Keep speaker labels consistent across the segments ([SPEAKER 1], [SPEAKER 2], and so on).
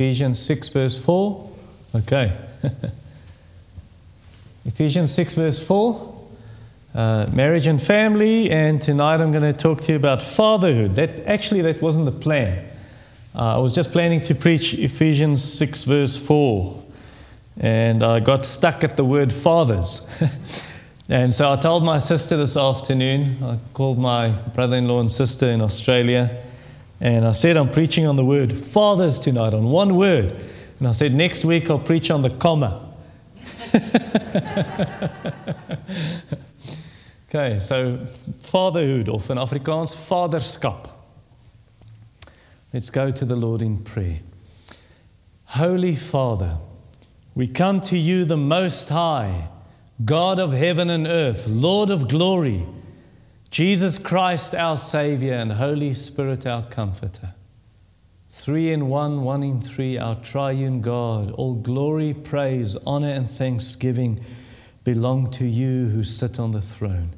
[SPEAKER 1] Ephesians 6, verse 4. Okay. Ephesians 6, verse 4. Uh, marriage and family, and tonight I'm going to talk to you about fatherhood. That actually that wasn't the plan. Uh, I was just planning to preach Ephesians 6, verse 4, and I got stuck at the word fathers. and so I told my sister this afternoon, I called my brother in law and sister in Australia, and I said, I'm preaching on the word fathers tonight, on one word. And I said, next week I'll preach on the comma. okay, so fatherhood, of in Afrikaans, vaderskap. Let's go to the Lord in prayer. Holy Father, we come to you, the Most High, God of heaven and earth, Lord of glory, Jesus Christ, our Savior, and Holy Spirit, our Comforter. Three in one, one in three, our triune God. All glory, praise, honor, and thanksgiving belong to you who sit on the throne.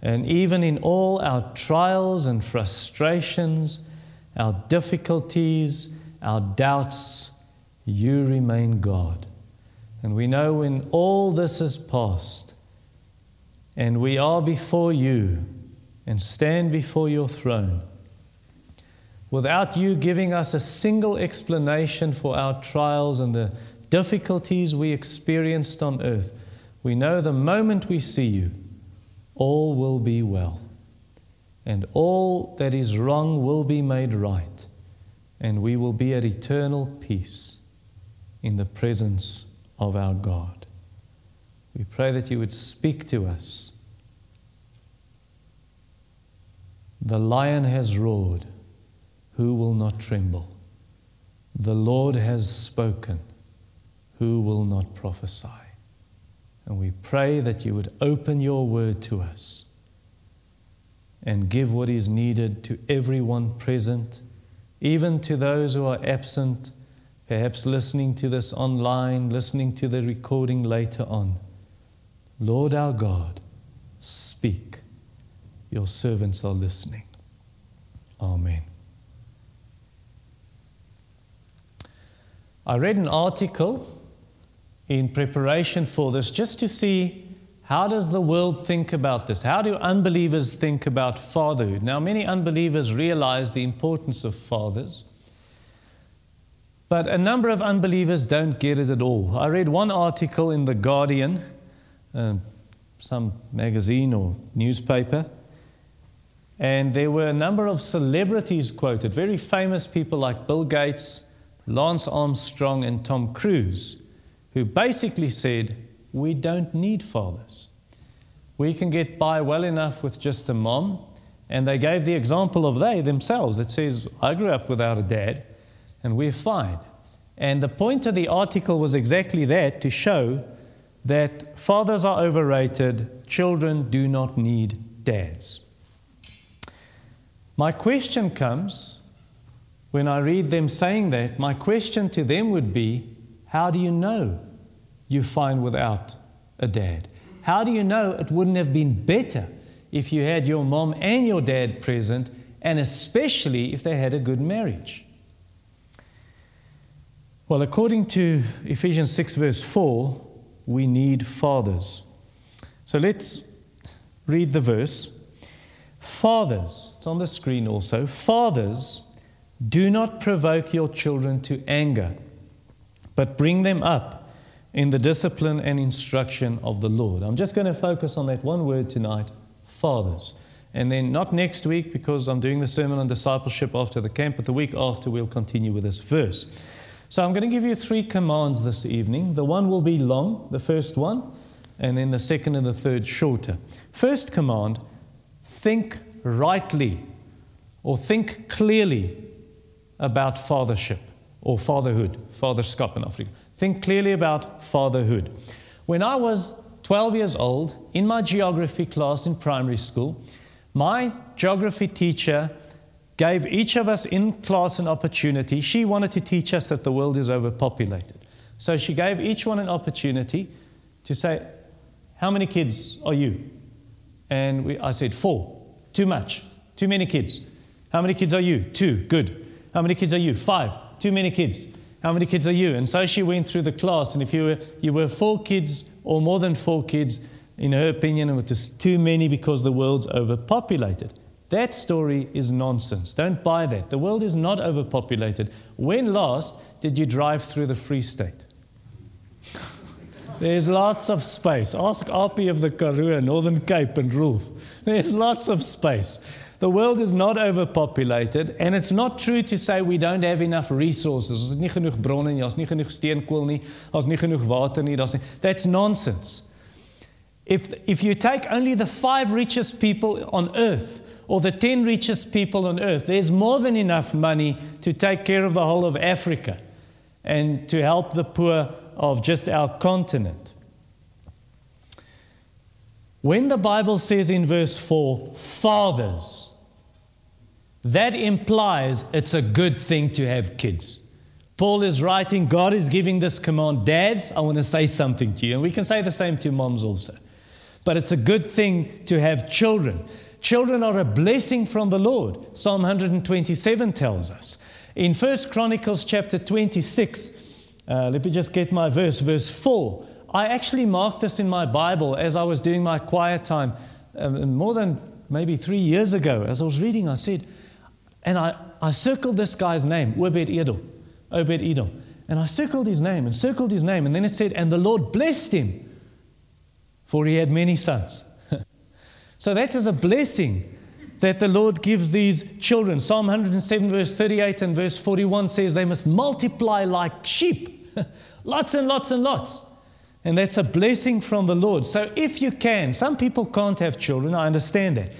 [SPEAKER 1] And even in all our trials and frustrations, our difficulties, our doubts, you remain God. And we know when all this is past and we are before you and stand before your throne, without you giving us a single explanation for our trials and the difficulties we experienced on earth, we know the moment we see you, all will be well. And all that is wrong will be made right, and we will be at eternal peace in the presence of our God. We pray that you would speak to us. The lion has roared, who will not tremble? The Lord has spoken, who will not prophesy? And we pray that you would open your word to us and give what is needed to everyone present, even to those who are absent, perhaps listening to this online, listening to the recording later on. Lord our God, speak. Your servants are listening. Amen. I read an article in preparation for this just to see how does the world think about this? How do unbelievers think about fatherhood? Now, many unbelievers realize the importance of fathers, but a number of unbelievers don't get it at all. I read one article in The Guardian, uh, some magazine or newspaper, and there were a number of celebrities quoted, very famous people like Bill Gates, Lance Armstrong, and Tom Cruise, who basically said, we don't need fathers. We can get by well enough with just a mom. And they gave the example of they themselves that says, I grew up without a dad, and we're fine. And the point of the article was exactly that to show that fathers are overrated, children do not need dads. My question comes when I read them saying that, my question to them would be, How do you know you find without a dad? How do you know it wouldn't have been better if you had your mom and your dad present, and especially if they had a good marriage? Well, according to Ephesians 6, verse 4, we need fathers. So let's read the verse. Fathers, it's on the screen also. Fathers, do not provoke your children to anger, but bring them up in the discipline and instruction of the Lord. I'm just going to focus on that one word tonight fathers. And then not next week because I'm doing the sermon on discipleship after the camp, but the week after we'll continue with this verse. So I'm going to give you three commands this evening. The one will be long, the first one, and then the second and the third shorter. First command think rightly or think clearly about fathership or fatherhood, vaderskap in Africa. Think clearly about fatherhood. When I was 12 years old, in my geography class in primary school, my geography teacher gave each of us in class an opportunity. She wanted to teach us that the world is overpopulated. So she gave each one an opportunity to say, How many kids are you? And we, I said, Four. Too much. Too many kids. How many kids are you? Two. Good. How many kids are you? Five. Too many kids. How many kids are you? And so she went through the class, and if you were, you were four kids or more than four kids, in her opinion, it was too many because the world's overpopulated. That story is nonsense. Don't buy that. The world is not overpopulated. When last did you drive through the Free State? There's lots of space. Ask Appie of the Karoo, Northern Cape, and Rolf. There's lots of space. The world is not overpopulated, and it's not true to say we don't have enough resources. That's nonsense. If if you take only the 5 richest people on earth or the 10 richest people on earth, there's more than enough money to take care of the whole of Africa and to help the poor of just our continent. When the Bible says in verse 4, fathers, that implies it's a good thing to have kids. Paul is writing, God is giving this command. Dads, I want to say something to you. And we can say the same to moms also. But it's a good thing to have children. Children are a blessing from the Lord. Psalm 127 tells us. In 1 Chronicles chapter 26, uh, let me just get my verse, verse 4. I actually marked this in my Bible as I was doing my quiet time um, more than maybe three years ago. As I was reading, I said, and I, I circled this guy's name, Obed Edom. Obed Edom. And I circled his name and circled his name. And then it said, And the Lord blessed him, for he had many sons. So that is a blessing that the Lord gives these children. Psalm 107, verse 38 and verse 41 says they must multiply like sheep. lots and lots and lots. And that's a blessing from the Lord. So if you can, some people can't have children, I understand that.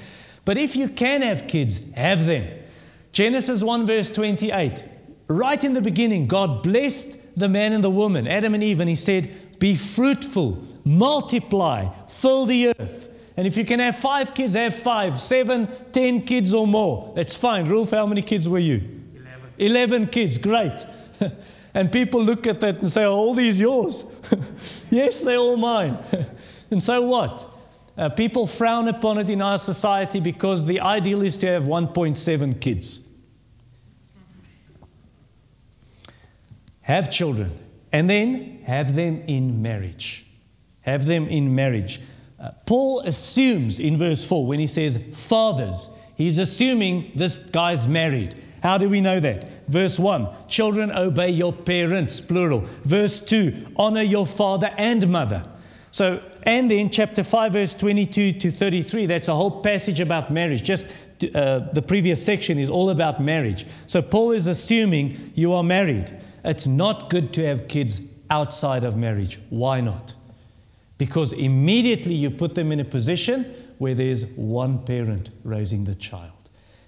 [SPEAKER 1] But if you can have kids, have them. Genesis 1, verse 28. Right in the beginning, God blessed the man and the woman, Adam and Eve, and He said, Be fruitful, multiply, fill the earth. And if you can have five kids, have five, seven, ten kids or more. That's fine. Rolf, how many kids were you?
[SPEAKER 2] Eleven.
[SPEAKER 1] Eleven kids, great. and people look at that and say, Are all these yours? yes, they're all mine. and so what? Uh, people frown upon it in our society because the ideal is to have 1.7 kids. Have children and then have them in marriage. Have them in marriage. Paul assumes in verse 4 when he says fathers, he's assuming this guy's married. How do we know that? Verse 1 Children, obey your parents, plural. Verse 2 Honor your father and mother. So, and then chapter 5, verse 22 to 33, that's a whole passage about marriage. Just uh, the previous section is all about marriage. So, Paul is assuming you are married. It's not good to have kids outside of marriage. Why not? Because immediately you put them in a position where there's one parent raising the child.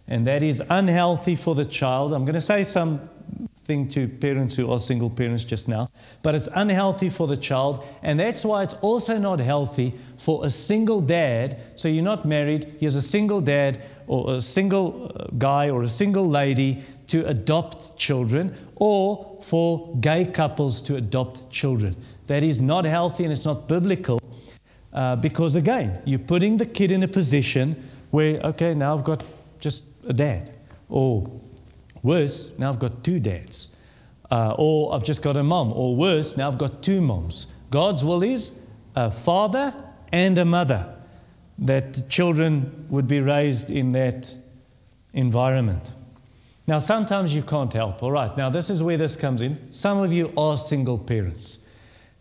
[SPEAKER 1] And that is unhealthy for the child. I'm going to say something to parents who are single parents just now, but it's unhealthy for the child, and that's why it's also not healthy for a single dad. So you're not married, here's a single dad or a single uh, guy or a single lady to adopt children, or for gay couples to adopt children. That is not healthy and it's not biblical uh, because, again, you're putting the kid in a position where, okay, now I've got just a dad, or Worse, now I've got two dads. Uh, or I've just got a mom. Or worse, now I've got two moms. God's will is a father and a mother, that children would be raised in that environment. Now, sometimes you can't help. All right, now this is where this comes in. Some of you are single parents,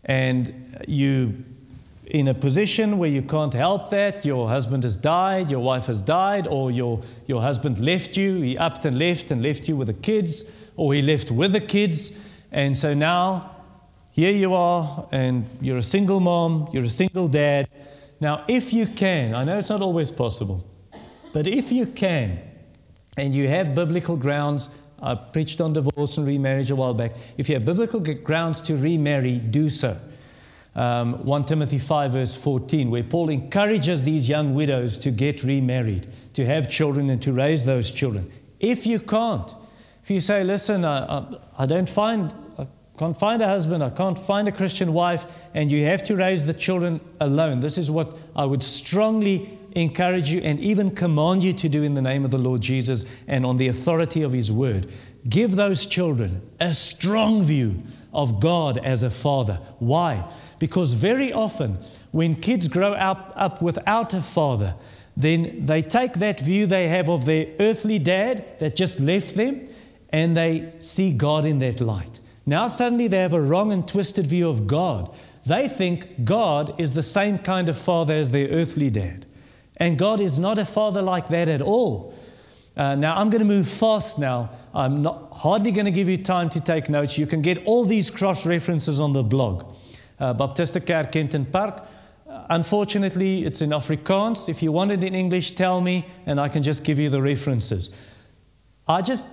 [SPEAKER 1] and you in a position where you can't help that, your husband has died, your wife has died, or your, your husband left you, he upped and left and left you with the kids, or he left with the kids. And so now, here you are, and you're a single mom, you're a single dad. Now, if you can, I know it's not always possible, but if you can, and you have biblical grounds, I preached on divorce and remarriage a while back. If you have biblical grounds to remarry, do so um, 1 Timothy 5, verse 14, where Paul encourages these young widows to get remarried, to have children, and to raise those children. If you can't, if you say, listen, I, I, I don't find, I can't find a husband, I can't find a Christian wife, and you have to raise the children alone, this is what I would strongly encourage you and even command you to do in the name of the Lord Jesus and on the authority of His word. give those children a strong view of God as a father. Why? Because very often, when kids grow up, up without a father, then they take that view they have of their earthly dad that just left them and they see God in that light. Now, suddenly, they have a wrong and twisted view of God. They think God is the same kind of father as their earthly dad. And God is not a father like that at all. Uh, now, I'm going to move fast now. I'm not, hardly going to give you time to take notes. You can get all these cross references on the blog. Uh, Baptiste Kempton Park. Uh, unfortunately, it's in Afrikaans. If you want it in English, tell me, and I can just give you the references. I just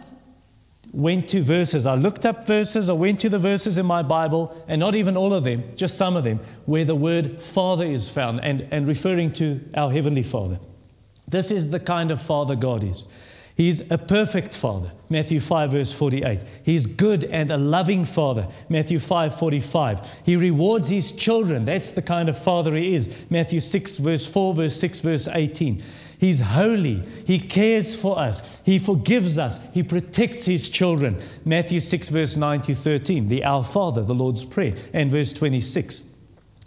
[SPEAKER 1] went to verses. I looked up verses, I went to the verses in my Bible, and not even all of them, just some of them, where the word Father is found and, and referring to our Heavenly Father. This is the kind of Father God is. He's a perfect Father, Matthew 5, verse 48. He's good and a loving Father, Matthew 5, 45. He rewards his children. That's the kind of Father he is, Matthew 6, verse 4, verse 6, verse 18. He's holy. He cares for us. He forgives us. He protects his children. Matthew 6, verse 9 to 13, the Our Father, the Lord's Prayer, and verse 26.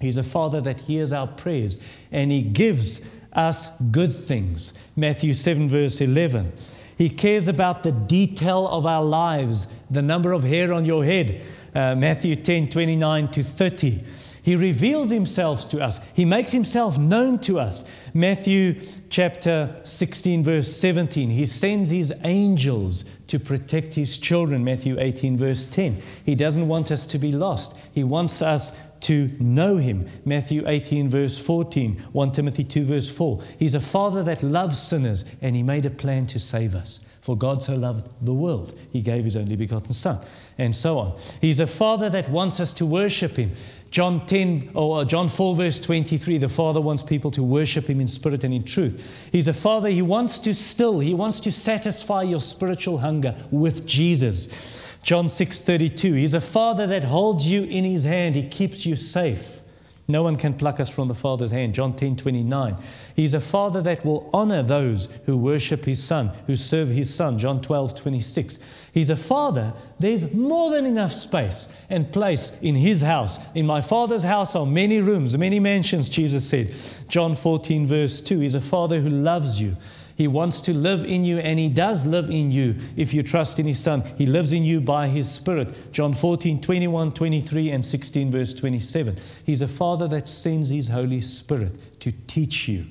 [SPEAKER 1] He's a Father that hears our prayers and he gives us good things. Matthew 7, verse 11. He cares about the detail of our lives, the number of hair on your head. Uh, Matthew 10, 29 to 30. He reveals himself to us. He makes himself known to us. Matthew chapter 16, verse 17. He sends his angels to protect his children. Matthew 18, verse 10. He doesn't want us to be lost. He wants us to know him. Matthew 18, verse 14. 1 Timothy 2, verse 4. He's a father that loves sinners, and he made a plan to save us. For God so loved the world, he gave his only begotten Son, and so on. He's a father that wants us to worship him. John 10 or uh, John 4 verse 23 the father wants people to worship him in spirit and in truth. He's a father he wants to still he wants to satisfy your spiritual hunger with Jesus. John 6:32 He's a father that holds you in his hand he keeps you safe. No one can pluck us from the Father's hand. John 10 29. He's a Father that will honor those who worship His Son, who serve His Son. John 12 26. He's a Father. There's more than enough space and place in His house. In my Father's house are many rooms, many mansions, Jesus said. John 14, verse 2. He's a Father who loves you. He wants to live in you, and He does live in you if you trust in His Son. He lives in you by His Spirit. John 14, 21, 23, and 16, verse 27. He's a Father that sends His Holy Spirit to teach you.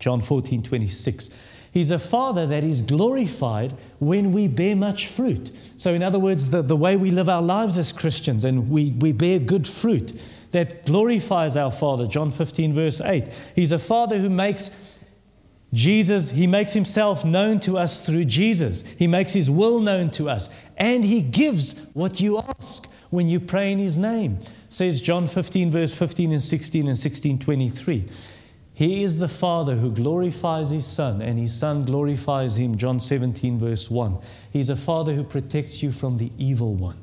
[SPEAKER 1] John 14, 26. He's a Father that is glorified when we bear much fruit. So, in other words, the, the way we live our lives as Christians and we, we bear good fruit that glorifies our Father. John 15, verse 8. He's a Father who makes Jesus, he makes himself known to us through Jesus. He makes his will known to us. And he gives what you ask when you pray in his name. Says John 15, verse 15 and 16 and 16, 23. He is the Father who glorifies his Son, and his Son glorifies him. John 17, verse 1. He's a Father who protects you from the evil one.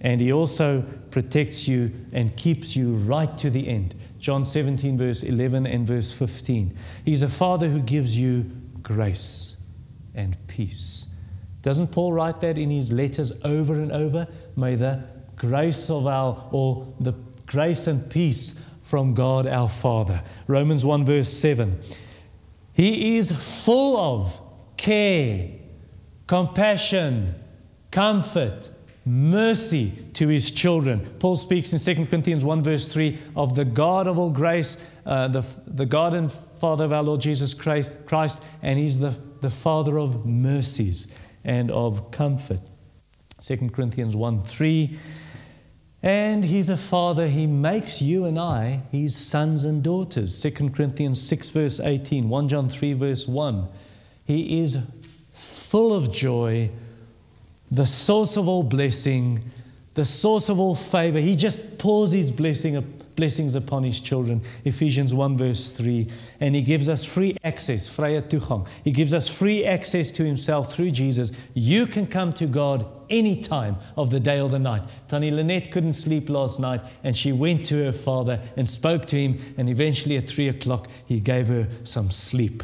[SPEAKER 1] And he also protects you and keeps you right to the end. John 17, verse 11 and verse 15. He's a father who gives you grace and peace. Doesn't Paul write that in his letters over and over? May the grace of our, or the grace and peace from God our Father. Romans 1, verse 7. He is full of care, compassion, comfort, mercy to his children. Paul speaks in 2 Corinthians 1, verse 3 of the God of all grace, uh, the, the God and Father of our Lord Jesus Christ, Christ and he's the, the Father of mercies and of comfort. 2 Corinthians 1 3. And he's a father, he makes you and I his sons and daughters. 2 Corinthians 6, verse 18, 1 John 3, verse 1. He is full of joy the source of all blessing, the source of all favor. He just pours his blessing, blessings upon his children. Ephesians 1, verse 3. And he gives us free access, toegang. He gives us free access to himself through Jesus. You can come to God any time of the day or the night. Tani Lynette couldn't sleep last night, and she went to her father and spoke to him, and eventually at 3 o'clock, he gave her some sleep.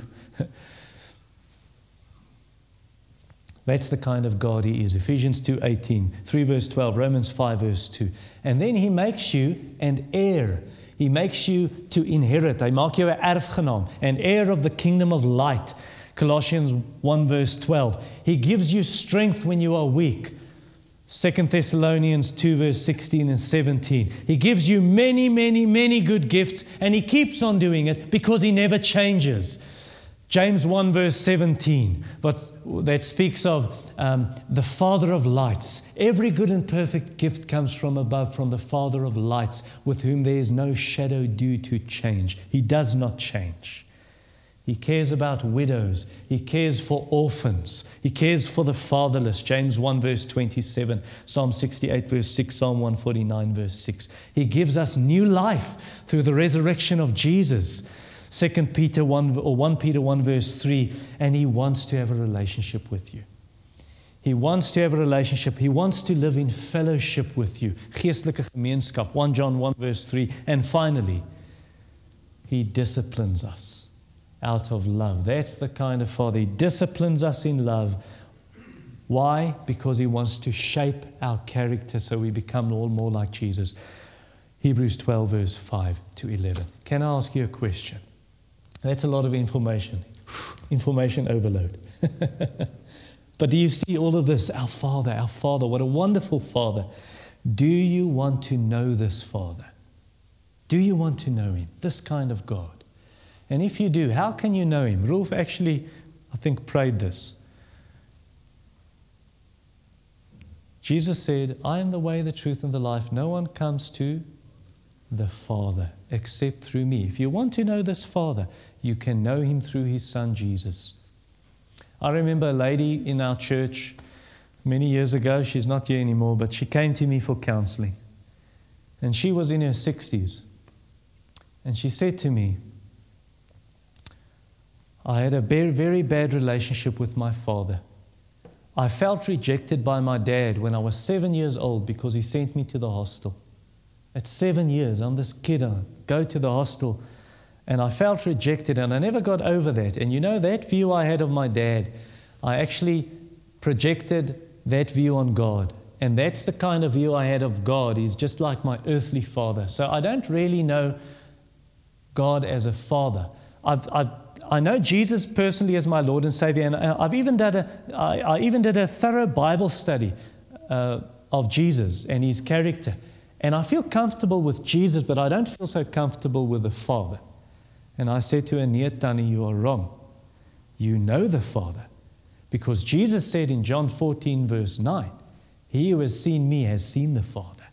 [SPEAKER 1] That's the kind of God he is. Ephesians 2:18, 3 verse 12, Romans 5 verse 2. And then he makes you an heir. He makes you to inherit. Hy maak jou 'n erfgenaam, an heir of the kingdom of light. Colossians 1 verse 12. He gives you strength when you are weak. 2 Thessalonians 2 verse 16 and 17. He gives you many, many, many good gifts and he keeps on doing it because he never changes. James 1 verse 17, but that speaks of um, the Father of lights. Every good and perfect gift comes from above, from the Father of lights, with whom there is no shadow due to change. He does not change. He cares about widows. He cares for orphans. He cares for the fatherless. James 1, verse 27, Psalm 68, verse 6, Psalm 149, verse 6. He gives us new life through the resurrection of Jesus. 2 Peter 1 or 1 Peter 1 verse 3 and he wants to have a relationship with you. He wants to have a relationship. He wants to live in fellowship with you. Geestelike gemeenskap 1 John 1 verse 3 and finally he disciplines us out of love. That's the kind of father he disciplines us in love. Why? Because he wants to shape our character so we become all more like Jesus. Hebrews 12 verse 5 to 11. Can I ask you a question? That's a lot of information. Information overload. but do you see all of this? Our Father, our Father, what a wonderful Father. Do you want to know this Father? Do you want to know Him? This kind of God. And if you do, how can you know Him? Rolf actually, I think, prayed this. Jesus said, I am the way, the truth, and the life. No one comes to the Father except through me. If you want to know this Father, you can know him through his son Jesus. I remember a lady in our church many years ago, she's not here anymore, but she came to me for counseling. And she was in her 60s. And she said to me, I had a very, very bad relationship with my father. I felt rejected by my dad when I was seven years old because he sent me to the hostel. At seven years, I'm this kid, I go to the hostel and I felt rejected, and I never got over that. And you know, that view I had of my dad, I actually projected that view on God. And that's the kind of view I had of God. He's just like my earthly father. So I don't really know God as a father. I've, I've, i know Jesus personally as my Lord and Savior, and I've even done a, I, I even did a thorough Bible study uh, of Jesus and his character. And I feel comfortable with Jesus, but I don't feel so comfortable with the Father. And I said to her, Tani, you are wrong. You know the Father. Because Jesus said in John 14, verse 9, He who has seen me has seen the Father.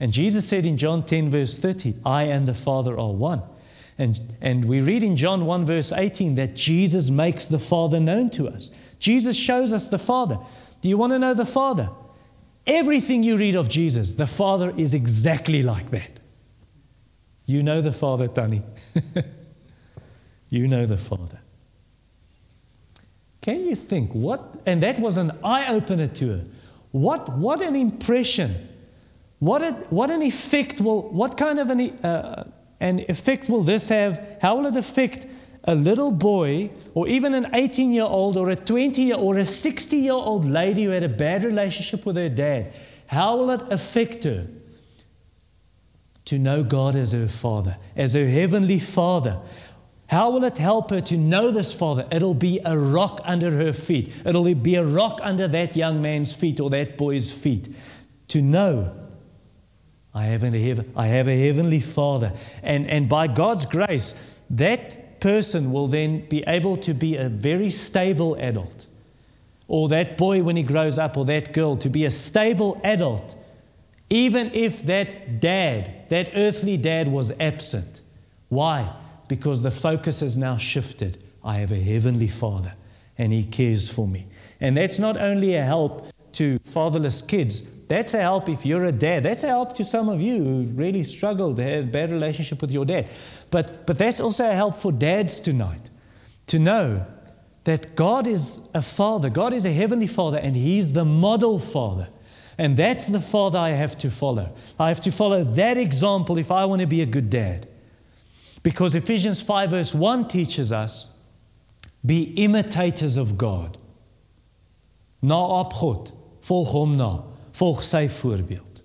[SPEAKER 1] And Jesus said in John 10, verse 30, I and the Father are one. And, and we read in John 1, verse 18, that Jesus makes the Father known to us. Jesus shows us the Father. Do you want to know the Father? Everything you read of Jesus, the Father is exactly like that. You know the Father, Danny. you know the Father. Can you think what? And that was an eye opener to her. What, what an impression. What, a, what an effect will, what kind of an, uh, an effect will this have? How will it affect a little boy or even an 18 year old or a 20 year or a 60 year old lady who had a bad relationship with her dad? How will it affect her? To know God as her Father, as her Heavenly Father. How will it help her to know this Father? It'll be a rock under her feet. It'll be a rock under that young man's feet or that boy's feet. To know I have a, I have a Heavenly Father. And, and by God's grace, that person will then be able to be a very stable adult. Or that boy, when he grows up, or that girl, to be a stable adult even if that dad, that earthly dad, was absent. Why? Because the focus has now shifted. I have a heavenly father, and he cares for me. And that's not only a help to fatherless kids, that's a help if you're a dad. That's a help to some of you who really struggle to have a bad relationship with your dad. But, but that's also a help for dads tonight to know that God is a father, God is a heavenly father, and He's the model father. And that's the father I have to follow. I have to follow that example if I want to be a good dad. Because Ephesians 5, verse 1 teaches us be imitators of God. Naap God. Volg hom na. Volg sy voorbeeld.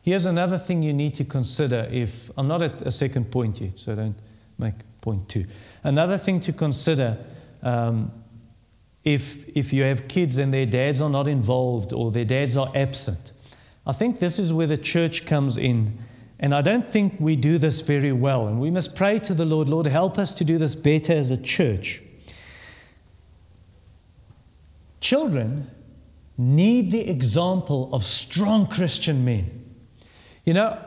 [SPEAKER 1] Here's another thing you need to consider if I'm not at a second point yet, so don't make point two. Another thing to consider um, if, if you have kids and their dads are not involved or their dads are absent. I think this is where the church comes in. And I don't think we do this very well. And we must pray to the Lord, Lord, help us to do this better as a church. Children need the example of strong Christian men. You know,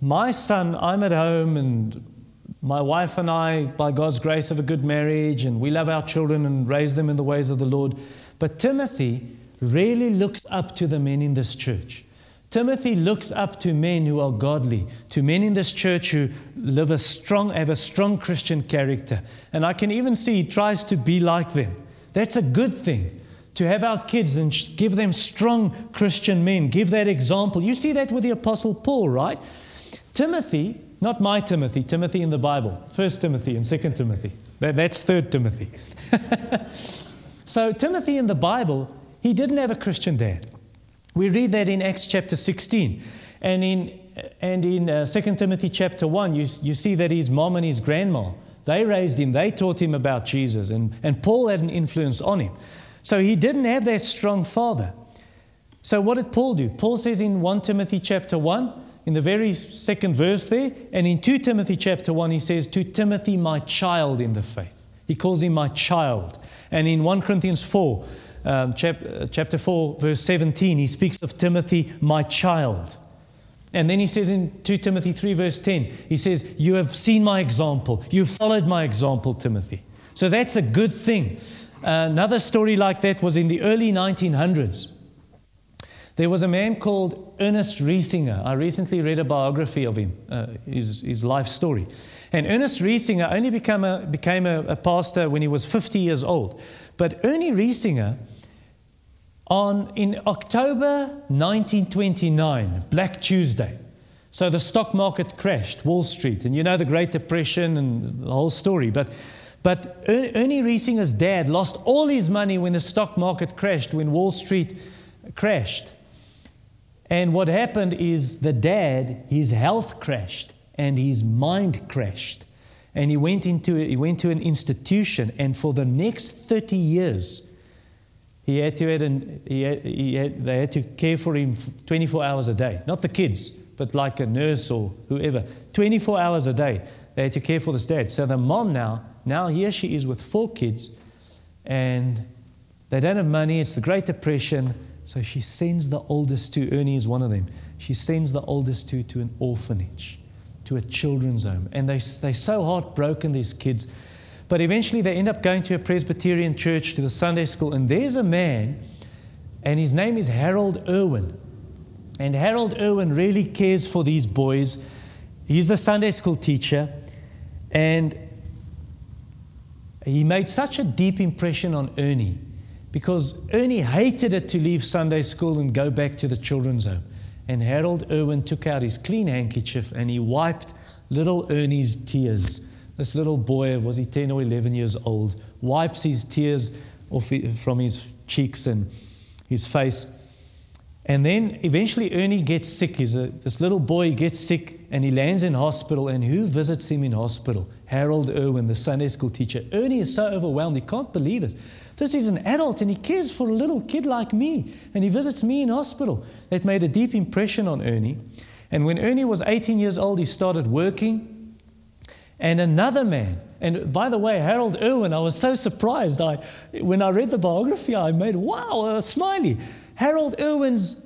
[SPEAKER 1] my son, I'm at home and my wife and I, by God's grace, have a good marriage and we love our children and raise them in the ways of the Lord. But Timothy really looks up to the men in this church. Timothy looks up to men who are godly, to men in this church who live a strong, have a strong Christian character. And I can even see he tries to be like them. That's a good thing to have our kids and give them strong Christian men, give that example. You see that with the Apostle Paul, right? Timothy, not my Timothy, Timothy in the Bible, First Timothy and Second Timothy. That's Third Timothy. so, Timothy in the Bible, he didn't have a Christian dad. We read that in Acts chapter 16. And in, and in uh, 2 Timothy chapter 1, you, you see that his mom and his grandma, they raised him, they taught him about Jesus, and, and Paul had an influence on him. So he didn't have that strong father. So what did Paul do? Paul says in 1 Timothy chapter 1, in the very second verse there, and in 2 Timothy chapter 1, he says, To Timothy, my child in the faith. He calls him my child. And in 1 Corinthians 4, um, chap- uh, chapter 4, verse 17, he speaks of Timothy, my child. And then he says in 2 Timothy 3, verse 10, he says, You have seen my example. You've followed my example, Timothy. So that's a good thing another story like that was in the early 1900s. There was a man called Ernest Reisinger. I recently read a biography of him, uh, his, his life story. And Ernest Reisinger only became, a, became a, a pastor when he was 50 years old. But Ernie Reisinger, on, in October 1929, Black Tuesday, so the stock market crashed, Wall Street, and you know the Great Depression and the whole story. But but Ernie Reisinger's dad lost all his money when the stock market crashed, when Wall Street crashed. And what happened is the dad, his health crashed and his mind crashed. And he went, into, he went to an institution, and for the next 30 years, he had to an, he had, he had, they had to care for him 24 hours a day. Not the kids, but like a nurse or whoever. 24 hours a day, they had to care for this dad. So the mom now now here she is with four kids, and they don't have money. It's the Great Depression. So she sends the oldest two, Ernie is one of them. She sends the oldest two to an orphanage, to a children's home. And they, they're so heartbroken, these kids. But eventually they end up going to a Presbyterian church, to the Sunday school. And there's a man, and his name is Harold Irwin. And Harold Irwin really cares for these boys. He's the Sunday school teacher. And he made such a deep impression on Ernie because Ernie hated it to leave Sunday school and go back to the children's home. And Harold Irwin took out his clean handkerchief and he wiped little Ernie's tears. This little boy, was he 10 or 11 years old, wipes his tears off from his cheeks and his face. And then eventually Ernie gets sick. He's a, this little boy gets sick and he lands in hospital. And who visits him in hospital? Harold Irwin, the Sunday school teacher. Ernie is so overwhelmed, he can't believe it. This is an adult and he cares for a little kid like me. And he visits me in hospital. That made a deep impression on Ernie. And when Ernie was 18 years old, he started working. And another man, and by the way, Harold Irwin, I was so surprised. I, when I read the biography, I made, wow, a smiley. Harold Irwin's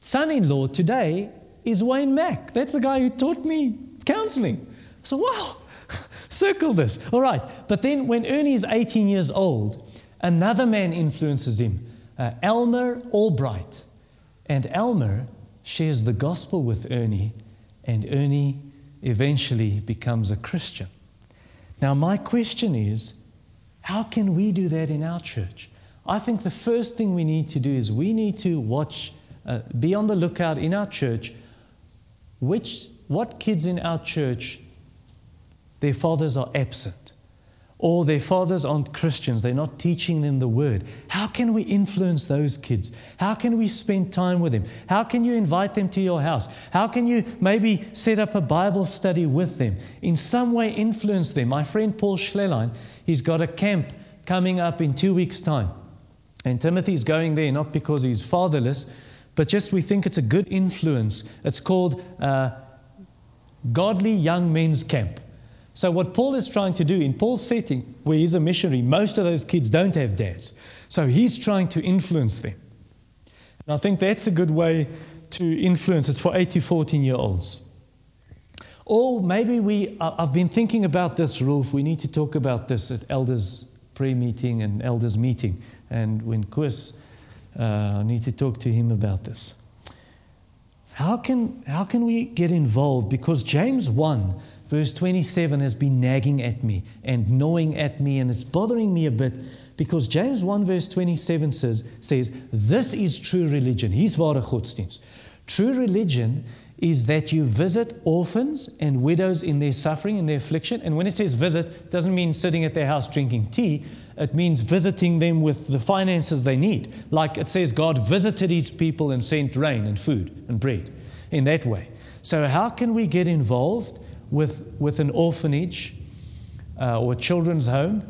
[SPEAKER 1] son in law today is Wayne Mack. That's the guy who taught me counseling. So, wow, circle this. All right. But then when Ernie is 18 years old, another man influences him, uh, Elmer Albright. And Elmer shares the gospel with Ernie, and Ernie eventually becomes a Christian. Now, my question is how can we do that in our church? I think the first thing we need to do is we need to watch, uh, be on the lookout in our church, which, what kids in our church, their fathers are absent. or their fathers aren't Christians, they're not teaching them the word. How can we influence those kids? How can we spend time with them? How can you invite them to your house? How can you maybe set up a Bible study with them? In some way, influence them. My friend Paul Schlehlein, he's got a camp coming up in two weeks' time. And Timothy's going there not because he's fatherless, but just we think it's a good influence. It's called uh, Godly Young Men's Camp. So, what Paul is trying to do in Paul's setting, where he's a missionary, most of those kids don't have dads. So, he's trying to influence them. And I think that's a good way to influence. It's for 8 to 14 year olds. Or maybe we, I've been thinking about this, Rolf. We need to talk about this at elders' prayer meeting and elders' meeting. And when Chris, uh, I need to talk to him about this. How can, how can we get involved? Because James 1 verse 27 has been nagging at me and gnawing at me, and it's bothering me a bit because James 1 verse 27 says, says This is true religion. He's ware godsdienst. True religion is that you visit orphans and widows in their suffering and their affliction. And when it says visit, it doesn't mean sitting at their house drinking tea. It means visiting them with the finances they need. Like it says, God visited his people and sent rain and food and bread in that way. So, how can we get involved? With, with an orphanage uh, or children's home.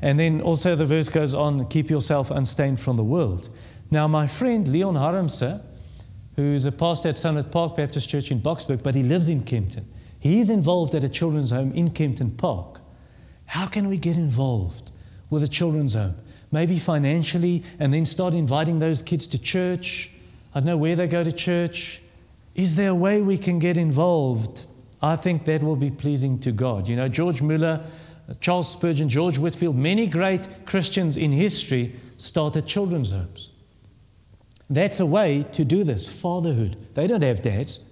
[SPEAKER 1] And then also the verse goes on keep yourself unstained from the world. Now, my friend Leon Harmse, who's a pastor at Summit Park Baptist Church in Boksburg, but he lives in Kempton, he's involved at a children's home in Kempton Park. How can we get involved with a children's home? Maybe financially, and then start inviting those kids to church. I don't know where they go to church. Is there a way we can get involved I think that will be pleasing to God. You know, George Muller, uh, Charles Spurgeon, George Whitefield, many great Christians in history started children's homes. That's a way to do this fatherhood. They don't have dads.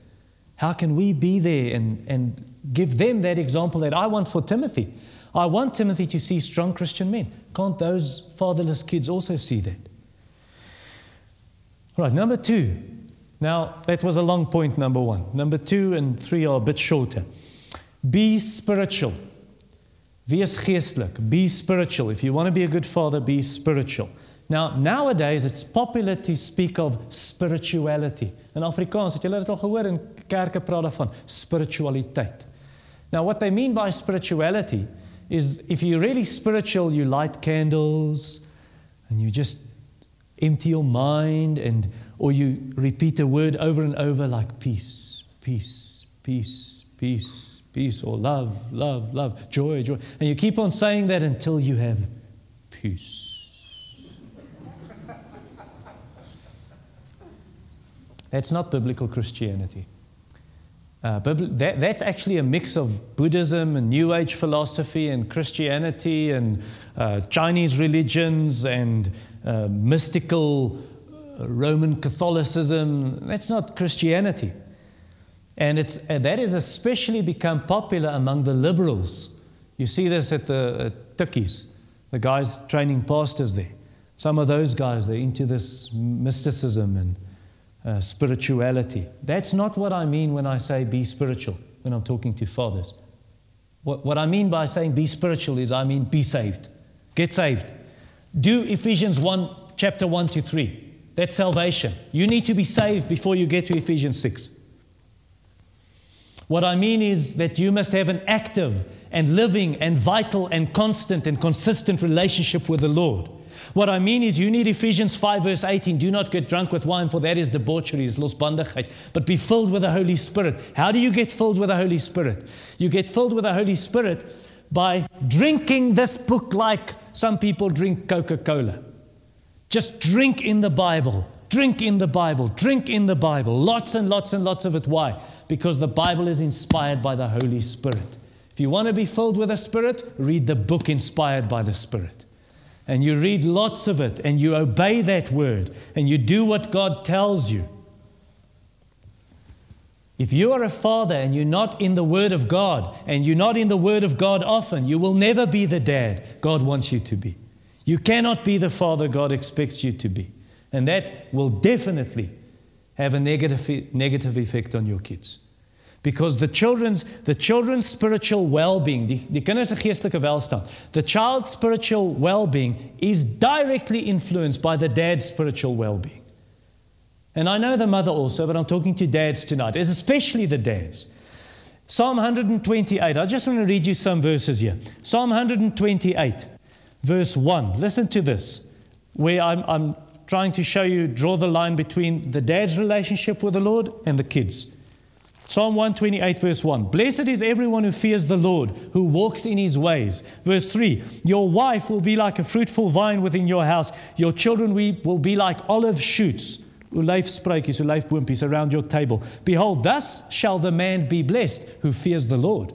[SPEAKER 1] How can we be there and, and give them that example that I want for Timothy? I want Timothy to see strong Christian men. Can't those fatherless kids also see that? Right, number two, now, that was a long point, number one. Number two and three are a bit shorter. Be spiritual. Wees geestelik. Be spiritual. If you want to be a good father, be spiritual. Now, nowadays, it's popular to speak of spirituality. In Afrikaans, het julle dit al gehoor in kerke praat daarvan spiritualiteit. Now, what they mean by spirituality is if you're really spiritual, you light candles and you just empty your mind and or you repeat a word over and over like peace, peace, peace, peace, peace, or love, love, love, joy, joy. And you keep on saying that until you have peace. That's not biblical Christianity. Uh, that, that's actually a mix of Buddhism and New Age philosophy and Christianity and uh, Chinese religions and uh, mystical Roman Catholicism. That's not Christianity. And it's, that has especially become popular among the liberals. You see this at the at Tukkies, the guys training pastors there. Some of those guys, they're into this mysticism and uh, spirituality. That's not what I mean when I say be spiritual, when I'm talking to fathers. What, what I mean by saying be spiritual is I mean be saved. Get saved. Do Ephesians 1, chapter 1 to 3. That's salvation. You need to be saved before you get to Ephesians 6. What I mean is that you must have an active and living and vital and constant and consistent relationship with the Lord. What I mean is you need Ephesians 5 verse 18. Do not get drunk with wine, for that is debauchery, is losbandigheid. But be filled with the Holy Spirit. How do you get filled with the Holy Spirit? You get filled with the Holy Spirit by drinking this book like some people drink Coca-Cola. Just drink in the Bible. Drink in the Bible. Drink in the Bible. Lots and lots and lots of it. Why? Because the Bible is inspired by the Holy Spirit. If you want to be filled with the Spirit, read the book inspired by the Spirit. And you read lots of it and you obey that word and you do what God tells you. If you are a father and you're not in the Word of God and you're not in the Word of God often, you will never be the dad God wants you to be. You cannot be the father God expects you to be. And that will definitely have a negative, negative effect on your kids. Because the children's, the children's spiritual well-being, die, die kinders se geestelike welstand, the child's spiritual well-being is directly influenced by the dad's spiritual well-being. And I know the mother also, but I'm talking to dads tonight, especially the dads. Psalm 128, I just want to read you some verses here. Psalm 128, verse 1. Listen to this, where I'm, I'm trying to show you, draw the line between the dad's relationship with the Lord and the kids. Psalm 128, verse 1 Blessed is everyone who fears the Lord, who walks in his ways. Verse 3 Your wife will be like a fruitful vine within your house, your children will be like olive shoots. Olijfspruitjies, olijfboompies around your table. Behold, thus shall the man be blessed who fears the Lord.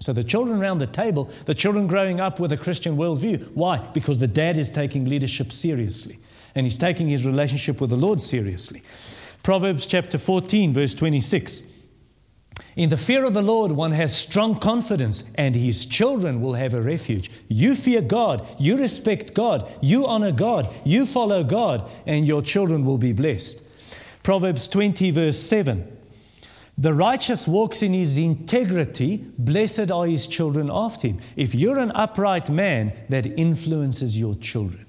[SPEAKER 1] So the children around the table, the children growing up with a Christian worldview. Why? Because the dad is taking leadership seriously and he's taking his relationship with the Lord seriously. Proverbs chapter 14, verse 26. In the fear of the Lord, one has strong confidence, and his children will have a refuge. You fear God, you respect God, you honor God, you follow God, and your children will be blessed. Proverbs 20, verse 7. The righteous walks in his integrity, blessed are his children after him. If you're an upright man, that influences your children,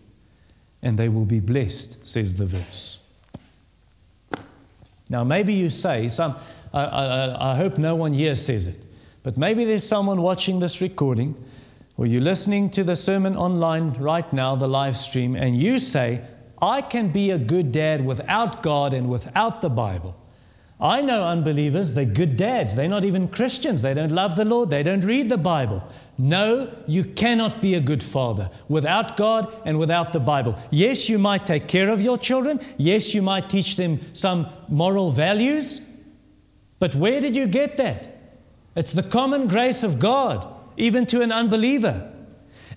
[SPEAKER 1] and they will be blessed, says the verse. Now, maybe you say, some, I, I, I hope no one here says it, but maybe there's someone watching this recording or you're listening to the sermon online right now, the live stream, and you say, I can be a good dad without God and without the Bible. I know unbelievers, they're good dads. They're not even Christians. They don't love the Lord. They don't read the Bible. No, you cannot be a good father without God and without the Bible. Yes, you might take care of your children. Yes, you might teach them some moral values. But where did you get that? It's the common grace of God, even to an unbeliever.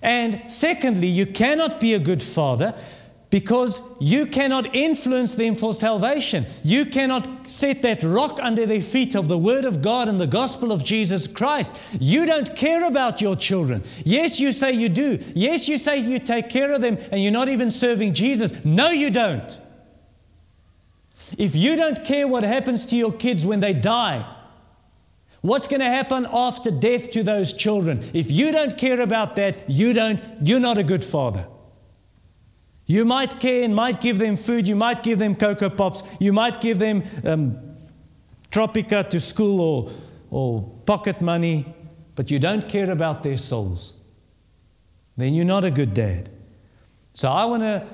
[SPEAKER 1] And secondly, you cannot be a good father because you cannot influence them for salvation. You cannot set that rock under their feet of the Word of God and the gospel of Jesus Christ. You don't care about your children. Yes, you say you do. Yes, you say you take care of them and you're not even serving Jesus. No, you don't. If you don't care what happens to your kids when they die, what's going to happen after death to those children? If you don't care about that, you don't, you're not a good father. You might care and might give them food, you might give them Coco Pops, you might give them um, Tropika to school or, or pocket money, but you don't care about their souls. Then you're not a good dad. So I want to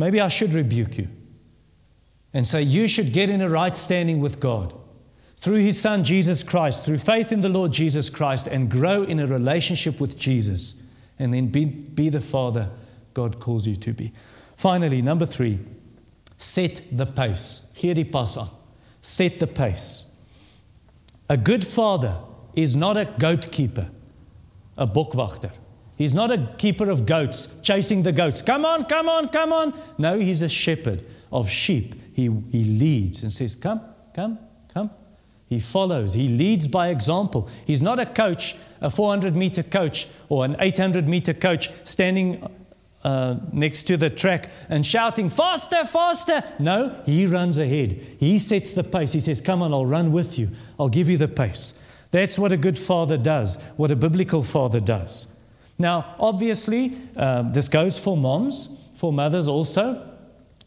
[SPEAKER 1] Maybe I should rebuke you and say you should get in a right standing with God through His Son Jesus Christ, through faith in the Lord Jesus Christ, and grow in a relationship with Jesus, and then be, be the Father God calls you to be. Finally, number three, set the pace. Here he pass on. Set the pace. A good father is not a goat keeper, a bokwachter. He's not a keeper of goats, chasing the goats. Come on, come on, come on. No, he's a shepherd of sheep. He, he leads and says, Come, come, come. He follows. He leads by example. He's not a coach, a 400 meter coach or an 800 meter coach standing uh, next to the track and shouting, Faster, faster. No, he runs ahead. He sets the pace. He says, Come on, I'll run with you. I'll give you the pace. That's what a good father does, what a biblical father does. Now, obviously, um, this goes for moms, for mothers also,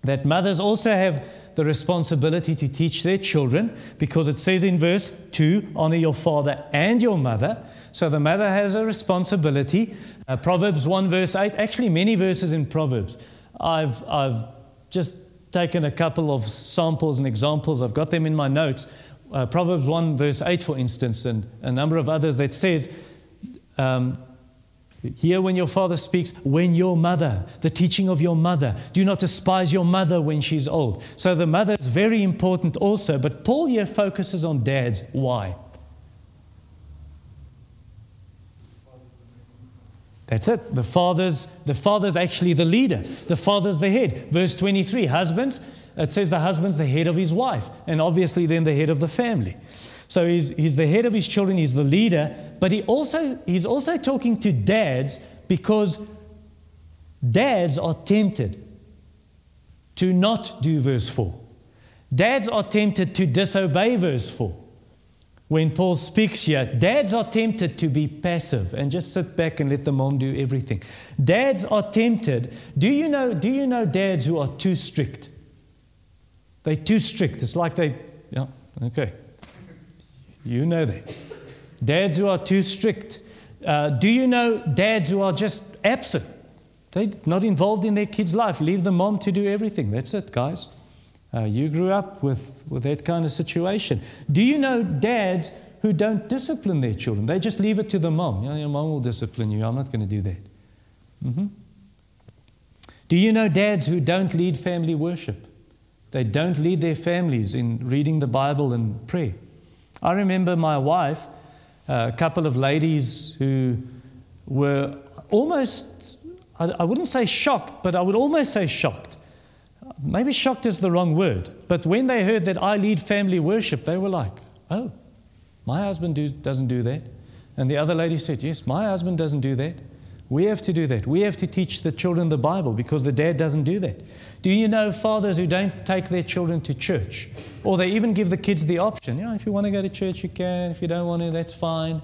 [SPEAKER 1] that mothers also have the responsibility to teach their children because it says in verse 2 honor your father and your mother. So the mother has a responsibility. Uh, Proverbs 1, verse 8, actually, many verses in Proverbs. I've, I've just taken a couple of samples and examples, I've got them in my notes. Uh, Proverbs 1, verse 8, for instance, and a number of others that says, um, Hear when your father speaks, when your mother, the teaching of your mother. Do not despise your mother when she's old. So the mother is very important also, but Paul here focuses on dads. Why? That's it. The father's, the father's actually the leader. The father's the head. Verse 23 Husbands, it says the husband's the head of his wife, and obviously then the head of the family. So he's, he's the head of his children, he's the leader, but he also, he's also talking to dads because dads are tempted to not do verse 4. Dads are tempted to disobey verse 4. When Paul speaks here, dads are tempted to be passive and just sit back and let the mom do everything. Dads are tempted. Do you know, do you know dads who are too strict? They're too strict. It's like they, yeah, okay. You know that. Dads who are too strict. Uh, do you know dads who are just absent? They're not involved in their kids' life. Leave the mom to do everything. That's it, guys. Uh, you grew up with, with that kind of situation. Do you know dads who don't discipline their children? They just leave it to the mom. Your mom will discipline you. I'm not going to do that. Mm-hmm. Do you know dads who don't lead family worship? They don't lead their families in reading the Bible and prayer. I remember my wife, a couple of ladies who were almost, I wouldn't say shocked, but I would almost say shocked maybe shocked is the wrong word, but when they heard that I lead family worship, they were like, oh, my husband do, doesn't do that. And the other lady said, yes, my husband doesn't do that. We have to do that. We have to teach the children the Bible because the dad doesn't do that. Do you know fathers who don't take their children to church? Or they even give the kids the option, you know, if you want to go to church, you can. If you don't want to, that's fine.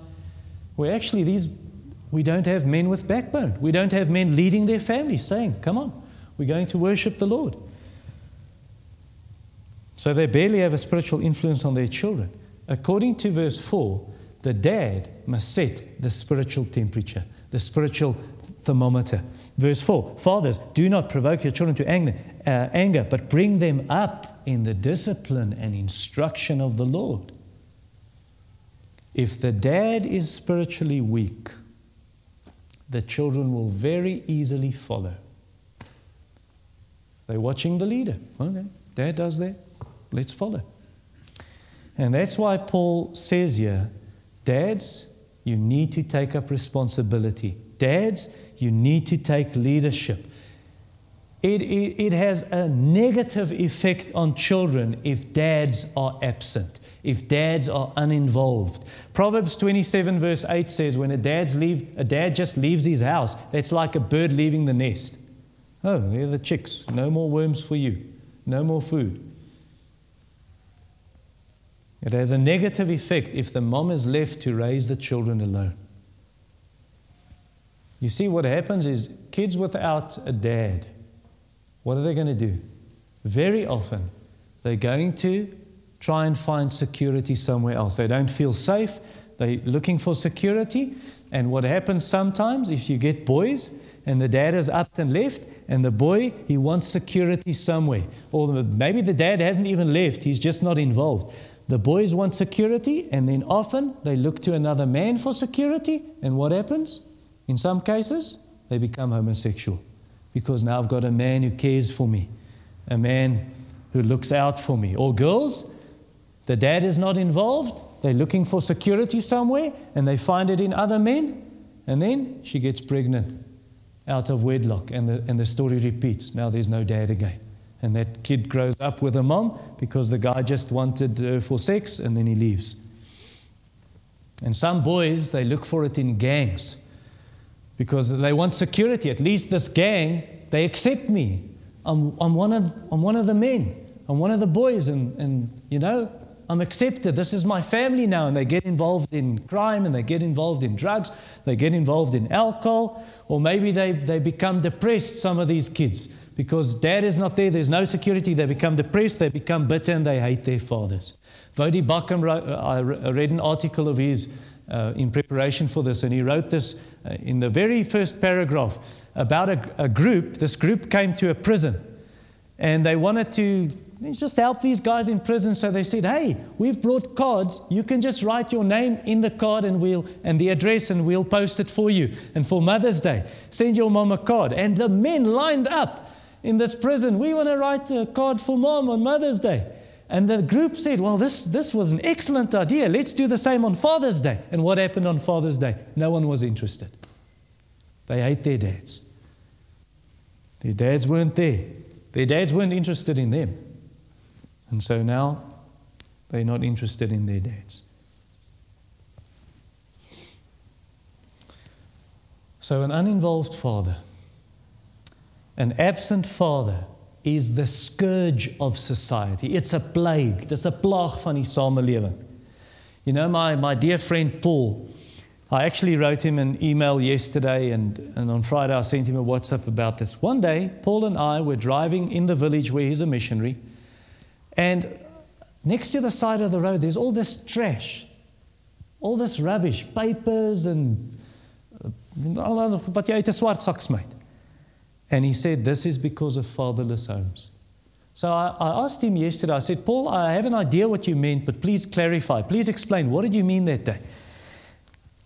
[SPEAKER 1] Well, actually, these, we don't have men with backbone. We don't have men leading their families saying, come on, we're going to worship the Lord. So they barely have a spiritual influence on their children. According to verse 4, the dad must set the spiritual temperature, the spiritual thermometer. Verse 4 Fathers, do not provoke your children to anger, uh, anger, but bring them up in the discipline and instruction of the Lord. If the dad is spiritually weak, the children will very easily follow. They're watching the leader. Okay, dad does that. Let's follow. And that's why Paul says here Dads, you need to take up responsibility. Dads, you need to take leadership. It, it, it, has a negative effect on children if dads are absent, if dads are uninvolved. Proverbs 27, verse 8 says, When a, dad's leave, a dad just leaves his house, that's like a bird leaving the nest. Oh, they're the chicks. No more worms for you, no more food. It has a negative effect if the mom is left to raise the children alone. You see, what happens is kids without a dad, what are they going to do? Very often, they're going to try and find security somewhere else. They don't feel safe, they're looking for security. And what happens sometimes, if you get boys and the dad is up and left, and the boy, he wants security somewhere. Or maybe the dad hasn't even left, he's just not involved. The boys want security, and then often they look to another man for security. And what happens? In some cases, they become homosexual because now I've got a man who cares for me, a man who looks out for me. Or girls, the dad is not involved, they're looking for security somewhere, and they find it in other men, and then she gets pregnant out of wedlock, and the, and the story repeats. Now there's no dad again. And that kid grows up with a mom because the guy just wanted her for sex and then he leaves. And some boys, they look for it in gangs because they want security. At least this gang, they accept me. I'm, I'm, one, of, I'm one of the men, I'm one of the boys, and, and you know, I'm accepted. This is my family now. And they get involved in crime and they get involved in drugs, they get involved in alcohol, or maybe they, they become depressed, some of these kids because dad is not there, there's no security, they become depressed, they become bitter, and they hate their fathers. Voddie Baucham, wrote, uh, I read an article of his uh, in preparation for this, and he wrote this in the very first paragraph about a, a group. This group came to a prison, and they wanted to just help these guys in prison. So they said, "Hey, we've brought cards. You can just write your name in the card, and we'll and the address, and we'll post it for you. And for Mother's Day, send your mom a card." And the men lined up in this prison. We want to write a card for mom on Mother's Day. And the group said, Well, this, this was an excellent idea. Let's do the same on Father's Day. And what happened on Father's Day? No one was interested. They hate their dads. Their dads weren't there. Their dads weren't interested in them. And so now they're not interested in their dads. So, an uninvolved father an absent father is the scourge of society. It's a plague. Dis 'n plaag van die samelewing. You know my my dear friend Paul I actually wrote him an email yesterday, and, and on Friday I sent him a WhatsApp about this. One day, Paul and I were driving in the village where he's a missionary, and next to the side of the road, there's all this trash, all this rubbish, papers, and wat jy uit 'n swart sak smyt. And he said, This is because of fatherless homes. So I, I asked him yesterday, I said, Paul, I have an idea what you meant, but please clarify. Please explain. What did you mean that day?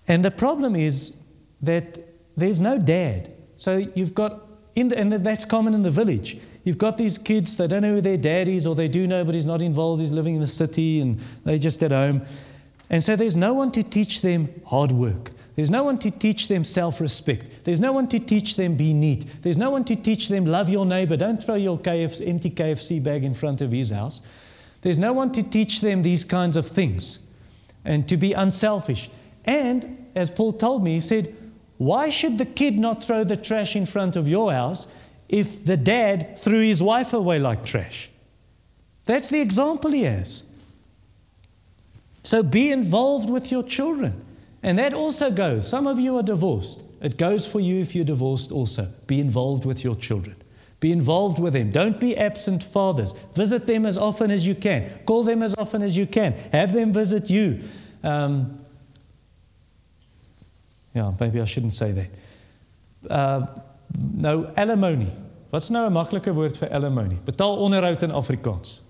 [SPEAKER 1] And the problem is that there's no dad. So you've got, in the, and that's common in the village. You've got these kids, they don't know who their dad is, or they do know, but he's not involved, he's living in the city, and they're just at home. And so there's no one to teach them hard work. There's no one to teach them self respect. There's no one to teach them be neat. There's no one to teach them love your neighbor. Don't throw your KFC, empty KFC bag in front of his house. There's no one to teach them these kinds of things and to be unselfish. And as Paul told me, he said, Why should the kid not throw the trash in front of your house if the dad threw his wife away like trash? That's the example he has. So be involved with your children. And that also goes. Some of you are divorced. It goes for you if you're divorced also. Be involved with your children. Be involved with them. Don't be absent fathers. Visit them as often as you can. Call them as often as you can. Have them visit you. Um, yeah, maybe I shouldn't say that. Uh, nou, alimony. Wat's nou 'n maklike woord vir alimony? Betaal onderhoud in Afrikaans.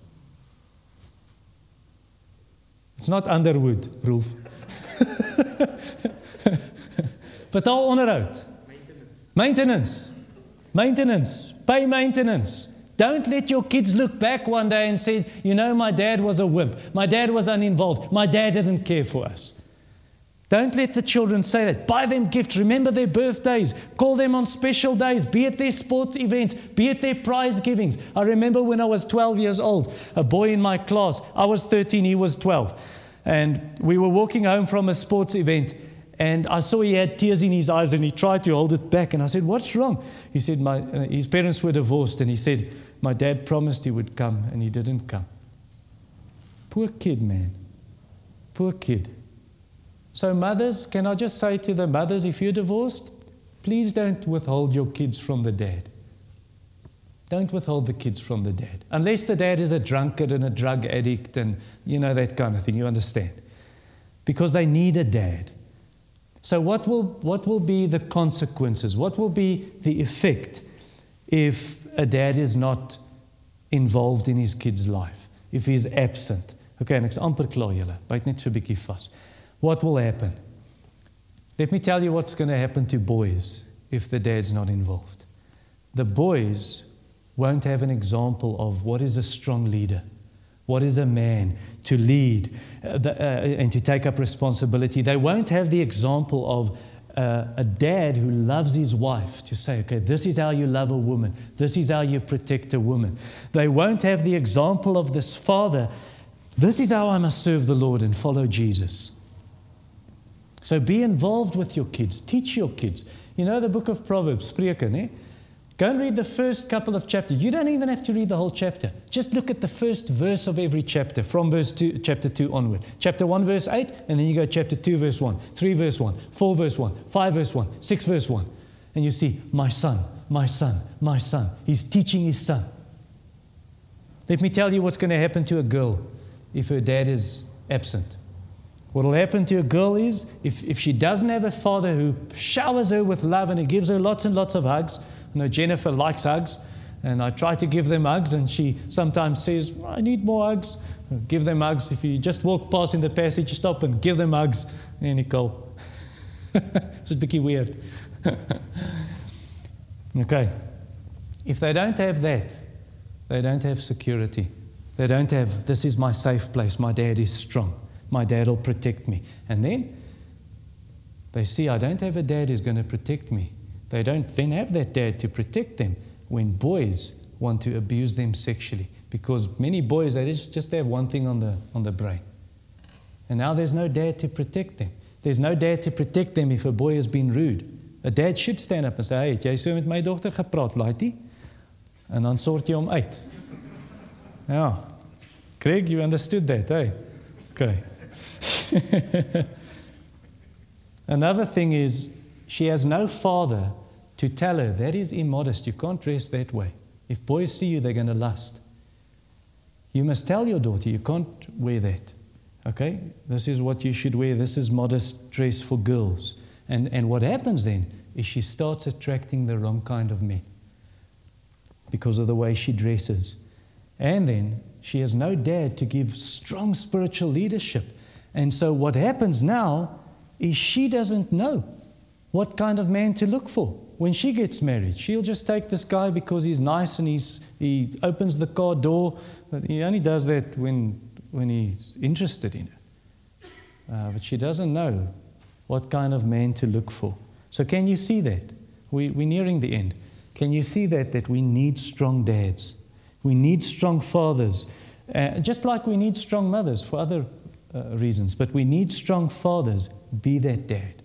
[SPEAKER 1] It's not Underwood, Rolf. Betaal onderhoud. Maintenance. Maintenance. Maintenance. Pay maintenance. Don't let your kids look back one day and say, you know, my dad was a wimp. My dad was uninvolved. My dad didn't care for us. Don't let the children say that. Buy them gifts. Remember their birthdays. Call them on special days. Be at their sport events. Be at their prize givings. I remember when I was 12 years old, a boy in my class, I was 13, he was 12. And we were walking home from a sports event. And I saw he had tears in his eyes and he tried to hold it back. And I said, What's wrong? He said, my, uh, His parents were divorced. And he said, My dad promised he would come and he didn't come. Poor kid, man. Poor kid. So, mothers, can I just say to the mothers, if you're divorced, please don't withhold your kids from the dad. Don't withhold the kids from the dad. Unless the dad is a drunkard and a drug addict and, you know, that kind of thing. You understand? Because they need a dad. So, what will, what will be the consequences? What will be the effect if a dad is not involved in his kid's life? If he's absent? Okay, ek's amper klaar julle. Net so bietjie vas what will happen? Let me tell you what's going to happen to boys if the dad's not involved. The boys won't have an example of what is a strong leader, what is a man to lead uh, the, uh, and to take up responsibility. They won't have the example of uh, a dad who loves his wife to say, okay, this is how you love a woman, this is how you protect a woman. They won't have the example of this father, this is how I must serve the Lord and follow Jesus. So be involved with your kids. Teach your kids. You know the book of Proverbs, ne? Go and read the first couple of chapters. You don't even have to read the whole chapter. Just look at the first verse of every chapter from verse two, chapter 2 onward. Chapter 1, verse 8, and then you go chapter 2, verse 1, 3, verse 1, 4, verse 1, 5, verse 1, 6, verse 1. And you see, my son, my son, my son. He's teaching his son. Let me tell you what's going to happen to a girl if her dad is absent. What will happen to a girl is if, if she doesn't have a father who showers her with love and he gives her lots and lots of hugs. You know, Jennifer likes hugs, and I try to give them hugs, and she sometimes says, I need more hugs. Give them hugs. If you just walk past in the passage, stop and give them hugs. And Nicole. it's a bit weird. okay. If they don't have that, they don't have security. They don't have, this is my safe place. My dad is strong. My dad will protect me. And then they see I don't have a dad who's going to protect me. They don't then have that dad to protect them when boys want to abuse them sexually. Because many boys, they just have one thing on the, on the brain. And now there's no dad to protect them. There's no dad to protect them if a boy has been rude. A dad should stand up and say, hey, jy so met my dogter gepraat, laaitie? En dan sort jy hom uit. Ja. Craig, you understood that, eh? Okay. Another thing is she has no father to tell her that is immodest. You can't dress that way. If boys see you, they're going to lust. You must tell your daughter you can't wear that. Okay? This is what you should wear. This is modest dress for girls. And, and what happens then is she starts attracting the wrong kind of men because of the way she dresses. And then she has no dad to give strong spiritual leadership. And so what happens now is she doesn't know what kind of man to look for when she gets married. She'll just take this guy because he's nice and he's, he opens the car door, but he only does that when, when he's interested in her. Uh, but she doesn't know what kind of man to look for. So, can you see that? We, we're nearing the end. Can you see that? That we need strong dads, we need strong fathers, uh, just like we need strong mothers for other uh, reasons, but we need strong fathers. Be that dad.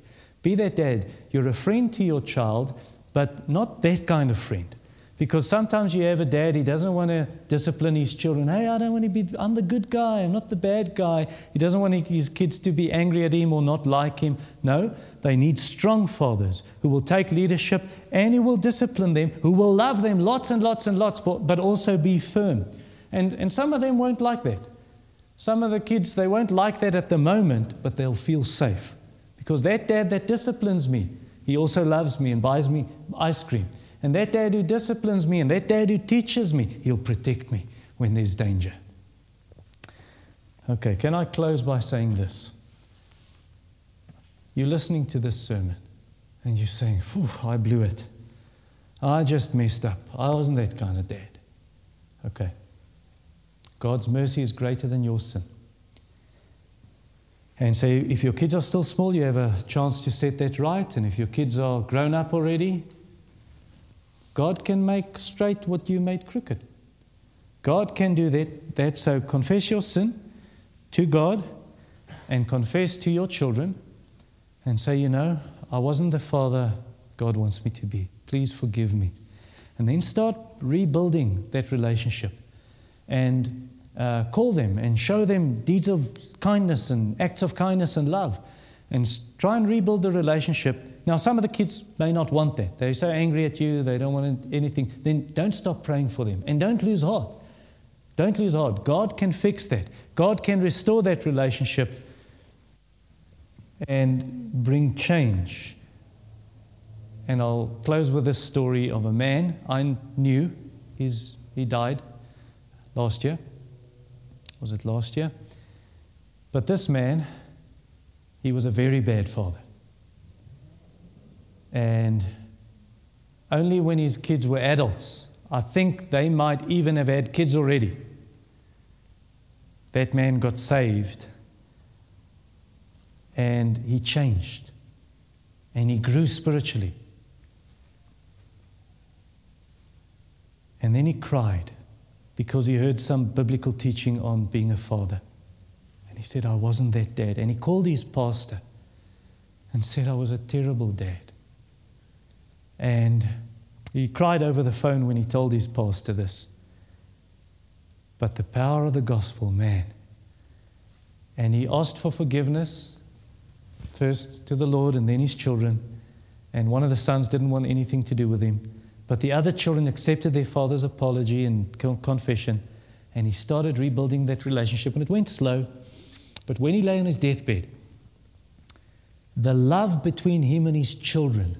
[SPEAKER 1] Be that dad. You're a friend to your child, but not that kind of friend. Because sometimes you have a dad, he doesn't want to discipline his children. Hey, I don't want to be, I'm the good guy, I'm not the bad guy. He doesn't want his kids to be angry at him or not like him. No, they need strong fathers who will take leadership and who will discipline them, who will love them lots and lots and lots, but also be firm. And, and some of them won't like that. Some of the kids, they won't like that at the moment, but they'll feel safe. Because that dad that disciplines me, he also loves me and buys me ice cream. And that dad who disciplines me and that dad who teaches me, he'll protect me when there's danger. Okay, can I close by saying this? You're listening to this sermon and you're saying, Phew, I blew it. I just messed up. I wasn't that kind of dad. Okay. God's mercy is greater than your sin. And so, if your kids are still small, you have a chance to set that right. And if your kids are grown up already, God can make straight what you made crooked. God can do that. that. So, confess your sin to God and confess to your children and say, You know, I wasn't the father God wants me to be. Please forgive me. And then start rebuilding that relationship and uh, call them and show them deeds of kindness and acts of kindness and love and try and rebuild the relationship. Now, some of the kids may not want that. They're so angry at you, they don't want anything. Then don't stop praying for them and don't lose heart. Don't lose heart. God can fix that, God can restore that relationship and bring change. And I'll close with this story of a man I knew. He's, he died last year. Was it last year? But this man, he was a very bad father. And only when his kids were adults, I think they might even have had kids already, that man got saved and he changed and he grew spiritually. And then he cried because he heard some biblical teaching on being a father. And he said, I wasn't that dad. And he called his pastor and said, I was a terrible dad. And he cried over the phone when he told his pastor this. But the power of the gospel, man. And he asked for forgiveness, first to the Lord and then his children. And one of the sons didn't want anything to do with him. But the other children accepted their father's apology and confession, and he started rebuilding that relationship. And it went slow. But when he lay on his deathbed, the love between him and his children,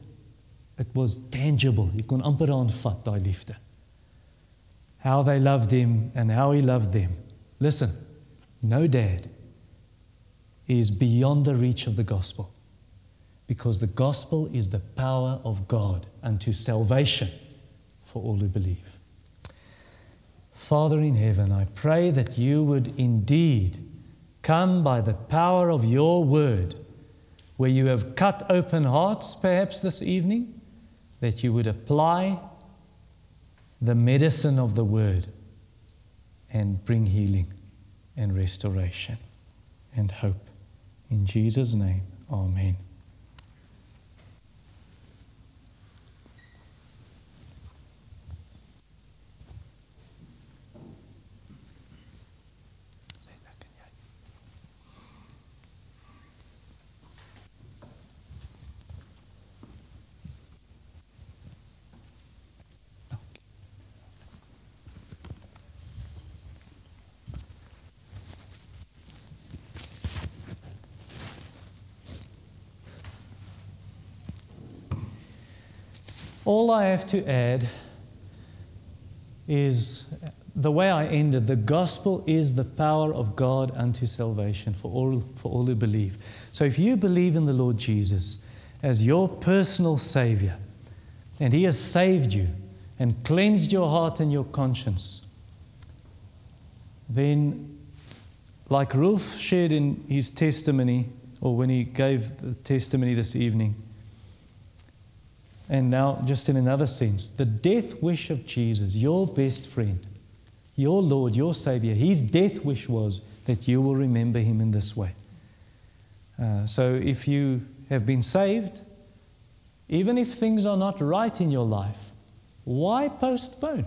[SPEAKER 1] it was tangible. You kon amper aanvat daai liefde. How they loved him and how he loved them. Listen, no dad is beyond the reach of the gospel because the gospel is the power of God unto salvation for all who believe. Father in heaven, I pray that you would indeed come by the power of your word, where you have cut open hearts perhaps this evening, that you would apply the medicine of the word and bring healing and restoration and hope. In Jesus' name, Amen. All I have to add is the way I ended the gospel is the power of God unto salvation for all, for all who believe. So if you believe in the Lord Jesus as your personal Savior, and He has saved you and cleansed your heart and your conscience, then, like Rolf shared in his testimony, or when he gave the testimony this evening, and now just in another sense, the death wish of Jesus, your best friend, your Lord, your Savior, his death wish was that you will remember him in this way. Uh, so if you have been saved, even if things are not right in your life, why postpone?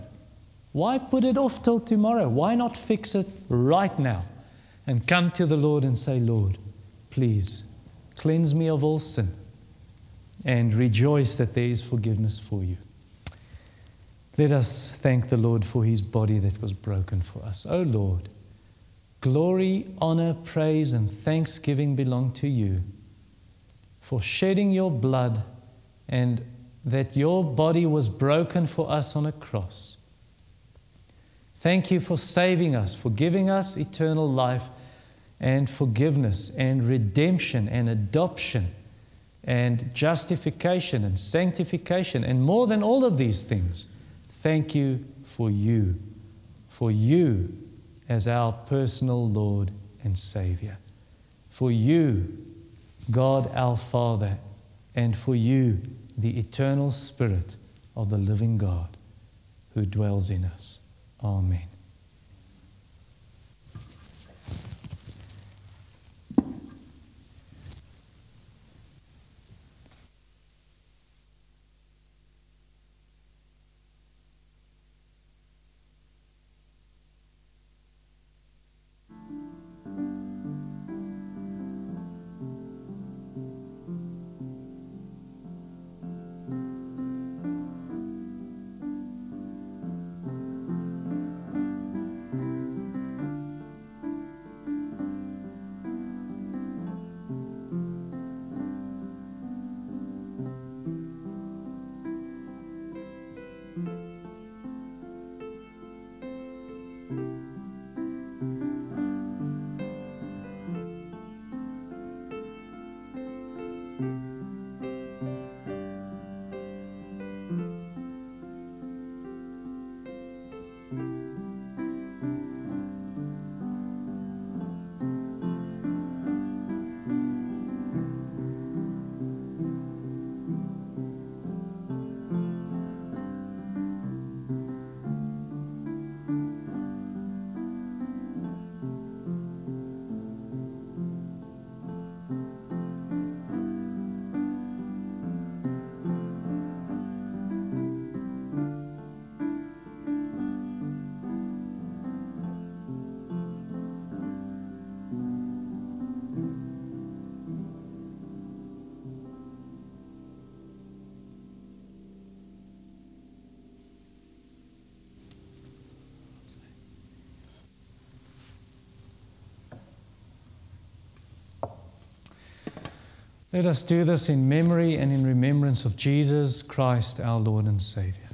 [SPEAKER 1] Why put it off till tomorrow? Why not fix it right now and come to the Lord and say, Lord, please cleanse me of all sin and rejoice that there is forgiveness for you. Let us thank the Lord for his body that was broken for us. O oh Lord, glory, honor, praise, and thanksgiving belong to you for shedding your blood and that your body was broken for us on a cross. Thank you for saving us, for giving us eternal life and forgiveness and redemption and adoption and justification and sanctification. And more than all of these things, Thank you for you, for you as our personal Lord and Savior. For you, God our Father, and for you, the eternal Spirit of the living God who dwells in us. Amen. Let us do this in memory and in remembrance of Jesus Christ, our Lord and Savior.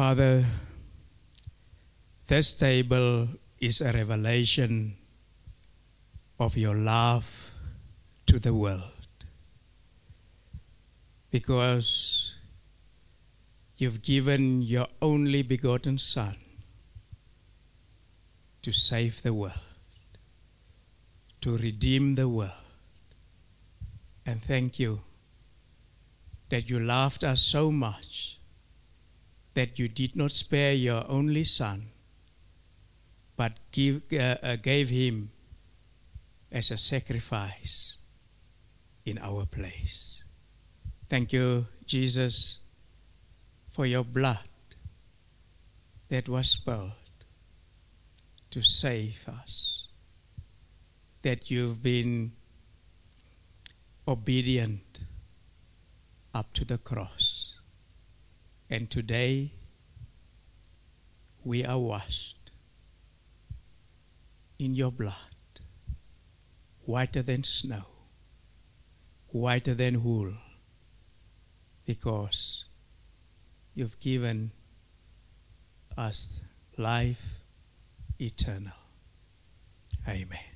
[SPEAKER 2] Father, this table is a revelation of your love to the world because you've given your only begotten Son to save the world, to redeem the world. And thank you that you loved us so much that you did not spare your only Son, but give, uh, uh, gave him as a sacrifice in our place. Thank you, Jesus, for your blood that was spilled to save us, that you've been obedient up to the cross. And today we are washed in your blood, whiter than snow, whiter than wool, because you've given us life eternal. Amen.